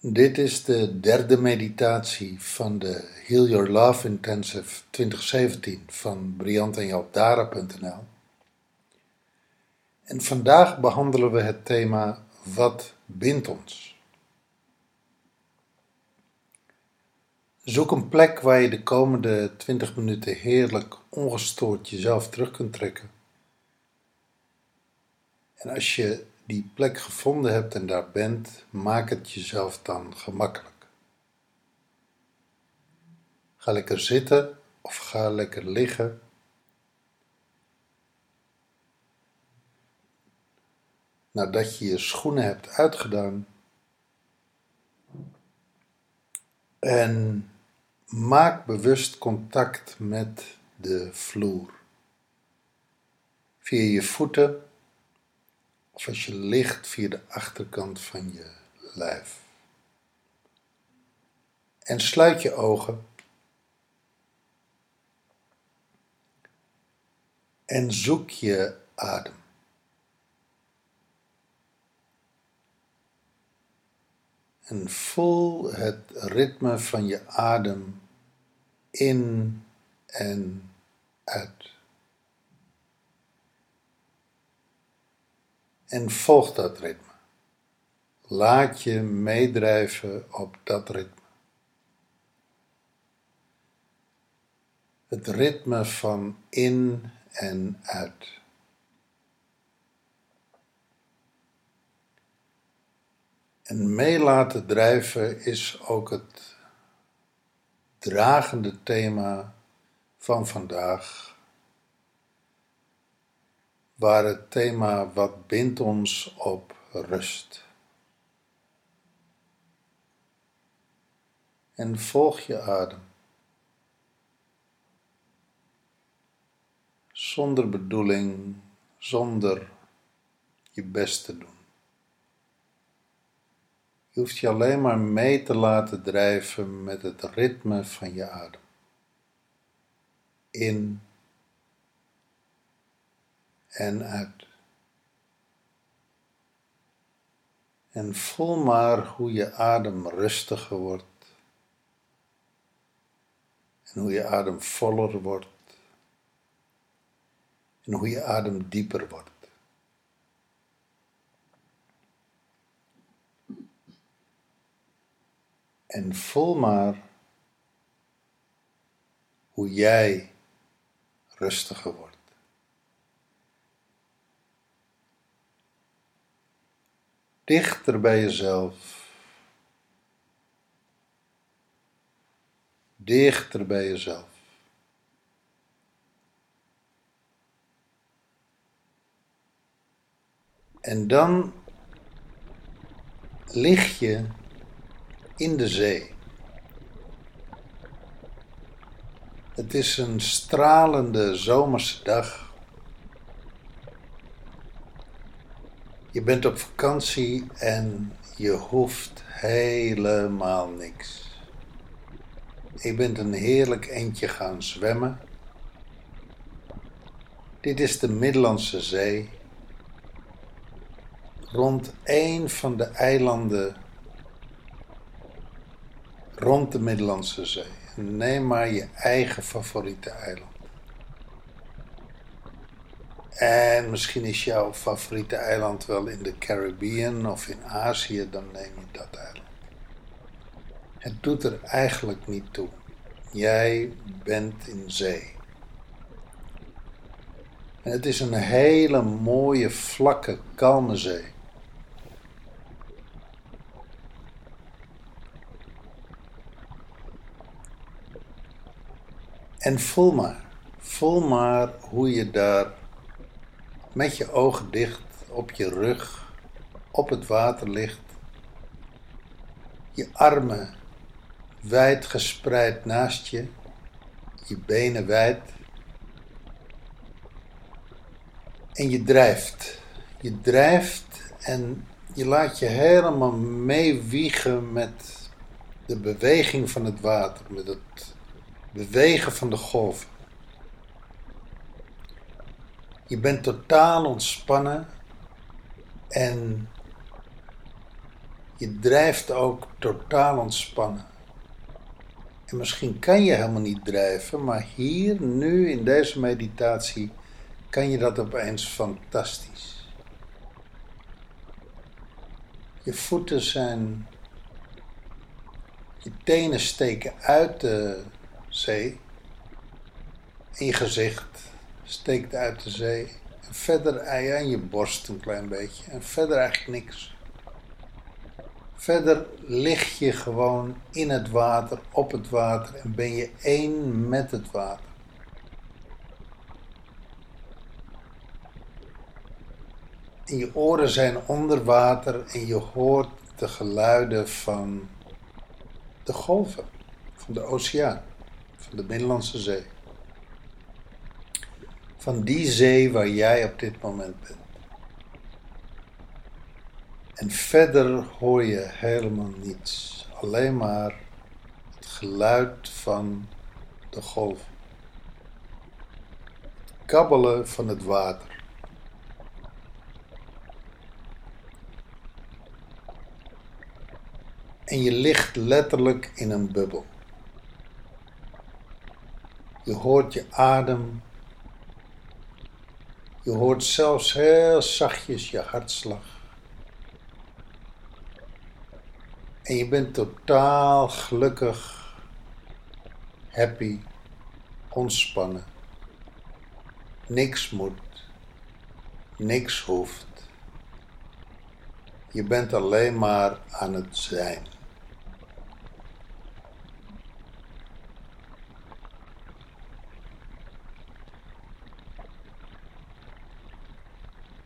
Dit is de derde meditatie van de Heal Your Love Intensive 2017 van briantenjaldara.nl. En vandaag behandelen we het thema Wat bindt ons? Zoek een plek waar je de komende 20 minuten heerlijk ongestoord jezelf terug kunt trekken. En als je die plek gevonden hebt en daar bent, maak het jezelf dan gemakkelijk. Ga lekker zitten of ga lekker liggen. Nadat je je schoenen hebt uitgedaan. En maak bewust contact met de vloer. Via je voeten als je ligt via de achterkant van je lijf. En sluit je ogen. En zoek je adem. En voel het ritme van je adem in en uit. En volg dat ritme. Laat je meedrijven op dat ritme. Het ritme van in en uit. En mee laten drijven is ook het dragende thema van vandaag waar het thema Wat bindt ons op rust. En volg je adem. Zonder bedoeling, zonder je best te doen. Je hoeft je alleen maar mee te laten drijven met het ritme van je adem. In en uit. En voel maar hoe je adem rustiger wordt. En hoe je adem voller wordt. En hoe je adem dieper wordt. En voel maar hoe jij rustiger wordt. Dichter bij jezelf. Dichter bij jezelf. En dan lig je in de zee. Het is een stralende zomerse dag. Je bent op vakantie en je hoeft helemaal niks. Je bent een heerlijk eindje gaan zwemmen. Dit is de Middellandse Zee. Rond een van de eilanden rond de Middellandse Zee. Neem maar je eigen favoriete eiland. En misschien is jouw favoriete eiland wel in de Caribbean of in Azië, dan neem je dat eiland. Het doet er eigenlijk niet toe. Jij bent in zee. En het is een hele mooie, vlakke, kalme zee. En voel maar, voel maar hoe je daar met je ogen dicht op je rug op het water ligt, je armen wijd gespreid naast je, je benen wijd en je drijft. Je drijft en je laat je helemaal meewiegen met de beweging van het water, met het bewegen van de golven. Je bent totaal ontspannen en Je drijft ook totaal ontspannen. En misschien kan je helemaal niet drijven, maar hier, nu, in deze meditatie, kan je dat opeens fantastisch. Je voeten zijn. Je tenen steken uit de zee. En je gezicht steekt uit de zee. En verder en je borst een klein beetje. En verder eigenlijk niks. Verder lig je gewoon in het water, op het water en ben je één met het water. En je oren zijn onder water en je hoort de geluiden van de golven, van de oceaan, van de Middellandse Zee. Van die zee waar jij op dit moment bent. En verder hoor je helemaal niets. Alleen maar het geluid van de golf. Het kabbelen van het water. En je ligt letterlijk in een bubbel. Je hoort je adem. Je hoort zelfs heel zachtjes je hartslag. En je bent totaal gelukkig, happy, ontspannen. Niks moet, niks hoeft. Je bent alleen maar aan het zijn.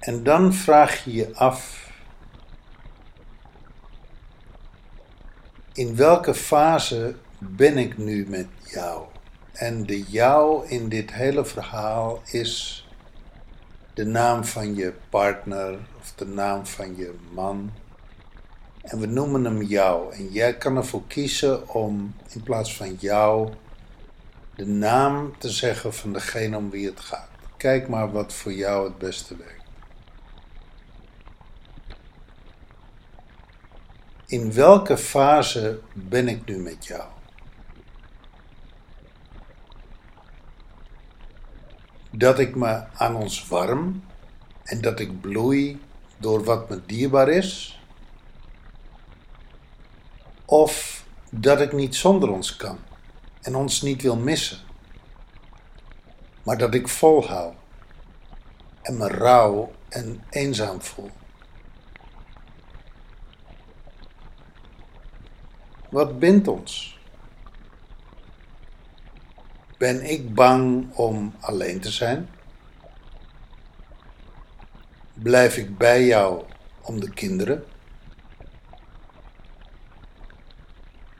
En dan vraag je je af in welke fase ben ik nu met jou? En de jou in dit hele verhaal is de naam van je partner of de naam van je man. En we noemen hem jou. En jij kan ervoor kiezen om in plaats van jou de naam te zeggen van degene om wie het gaat. Kijk maar wat voor jou het beste werkt. In welke fase ben ik nu met jou? Dat ik me aan ons warm en dat ik bloei door wat me dierbaar is? Of dat ik niet zonder ons kan en ons niet wil missen, maar dat ik volhoud en me rauw en eenzaam voel? Wat bindt ons? Ben ik bang om alleen te zijn? Blijf ik bij jou om de kinderen?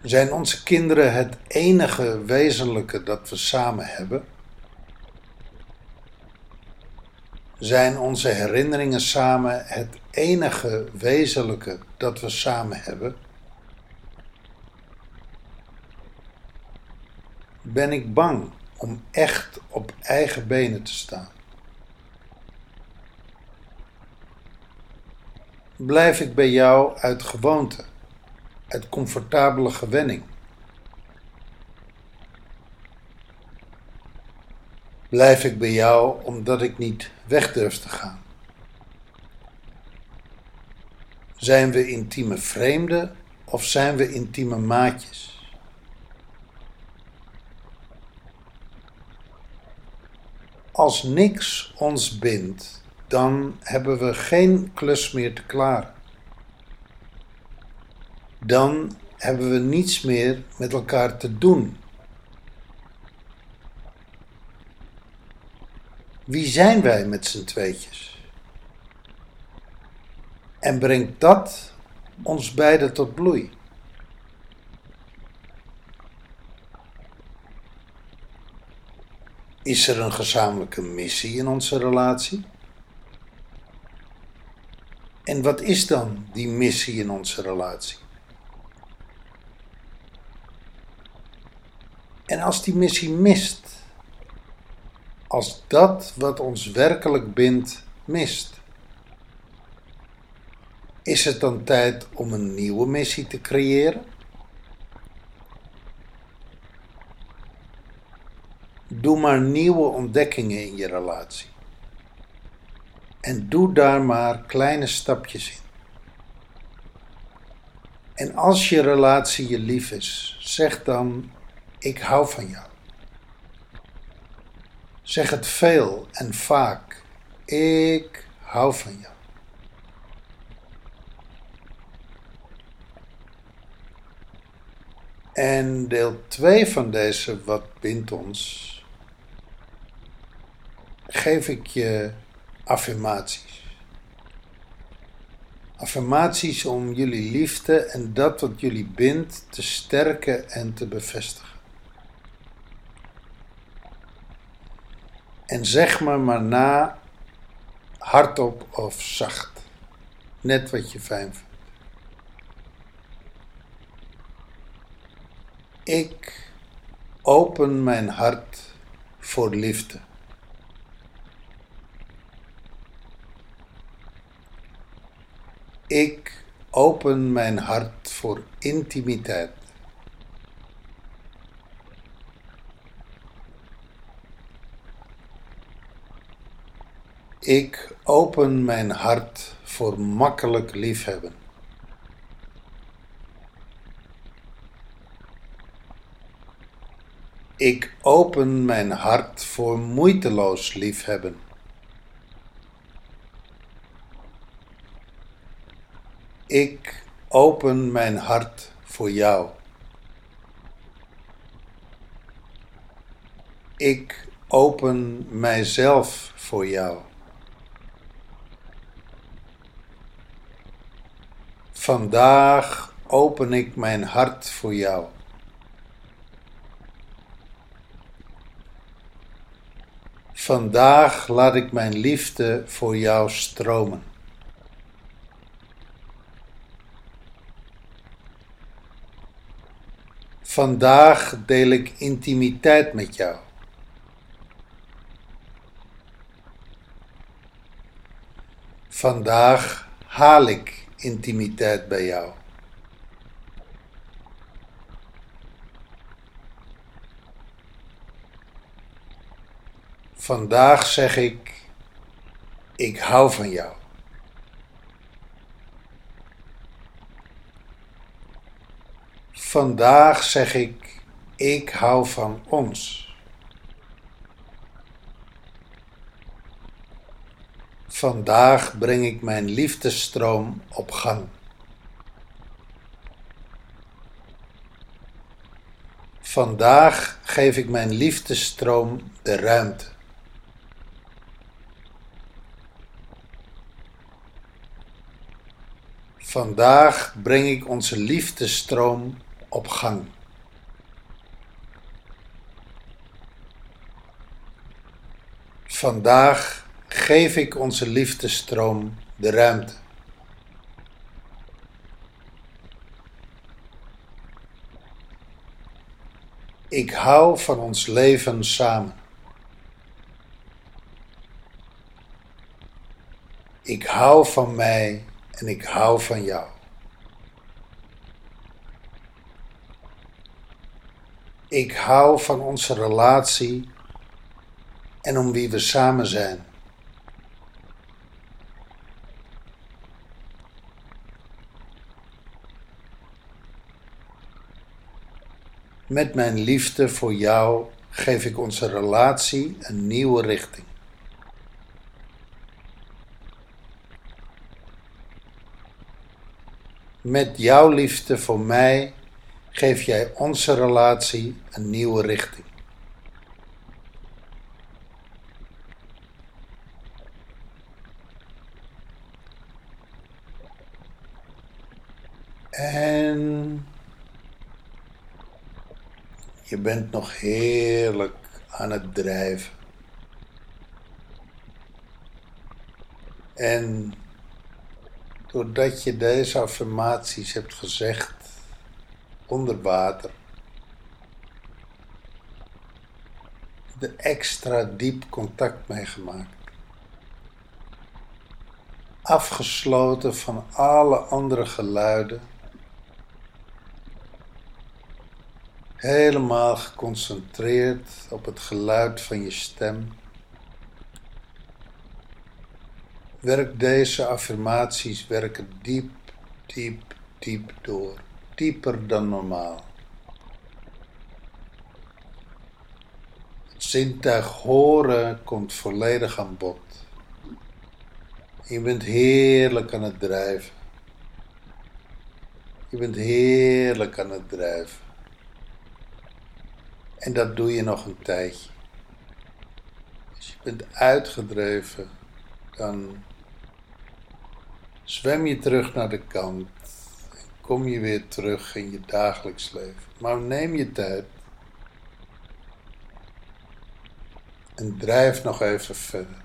Zijn onze kinderen het enige wezenlijke dat we samen hebben? Zijn onze herinneringen samen het enige wezenlijke dat we samen hebben? Ben ik bang om echt op eigen benen te staan. Blijf ik bij jou uit gewoonte, uit comfortabele gewenning. Blijf ik bij jou omdat ik niet weg durf te gaan. Zijn we intieme vreemden of zijn we intieme maatjes? Als niks ons bindt, dan hebben we geen klus meer te klaren. Dan hebben we niets meer met elkaar te doen. Wie zijn wij met z'n tweetjes? En brengt dat ons beiden tot bloei? Is er een gezamenlijke missie in onze relatie? En wat is dan die missie in onze relatie? En als die missie mist, als dat wat ons werkelijk bindt mist, Is het dan tijd om een nieuwe missie te creëren? Doe maar nieuwe ontdekkingen in je relatie. En doe daar maar kleine stapjes in. En als je relatie je lief is, zeg dan: Ik hou van jou. Zeg het veel en vaak: Ik hou van jou. En deel 2 van deze Wat bindt ons geef ik je affirmaties. Affirmaties om jullie liefde en dat wat jullie bindt te sterken en te bevestigen. En zeg me maar na, hardop of zacht. Net wat je fijn vindt. Ik open mijn hart voor liefde. Ik open mijn hart voor intimiteit. Ik open mijn hart voor makkelijk liefhebben. Ik open mijn hart voor moeiteloos liefhebben. Ik open mijn hart voor jou. Ik open mijzelf voor jou. Vandaag open ik mijn hart voor jou. Vandaag laat ik mijn liefde voor jou stromen. Vandaag deel ik intimiteit met jou. Vandaag haal ik intimiteit bij jou. Vandaag zeg ik, ik hou van jou. Vandaag zeg ik, ik hou van ons. Vandaag breng ik mijn liefdestroom op gang. Vandaag geef ik mijn liefdestroom de ruimte. Vandaag breng ik onze liefdestroom op gang. Vandaag geef ik onze liefdestroom de ruimte. Ik hou van ons leven samen. Ik hou van mij en ik hou van jou. Ik hou van onze relatie en om wie we samen zijn. Met mijn liefde voor jou geef ik onze relatie een nieuwe richting. Met jouw liefde voor mij geef jij onze relatie een nieuwe richting. En je bent nog heerlijk aan het drijven. En doordat je deze affirmaties hebt gezegd, onder water. Er extra diep contact mee gemaakt. afgesloten van alle andere geluiden. Helemaal geconcentreerd op het geluid van je stem. Werk deze affirmaties werken diep, diep, diep door. Dieper dan normaal. Het zintuig horen komt volledig aan bod. Je bent heerlijk aan het drijven. Je bent heerlijk aan het drijven. En dat doe je nog een tijdje. Als je bent uitgedreven, dan zwem je terug naar de kant. Kom je weer terug in je dagelijks leven. Maar neem je tijd. En drijf nog even verder.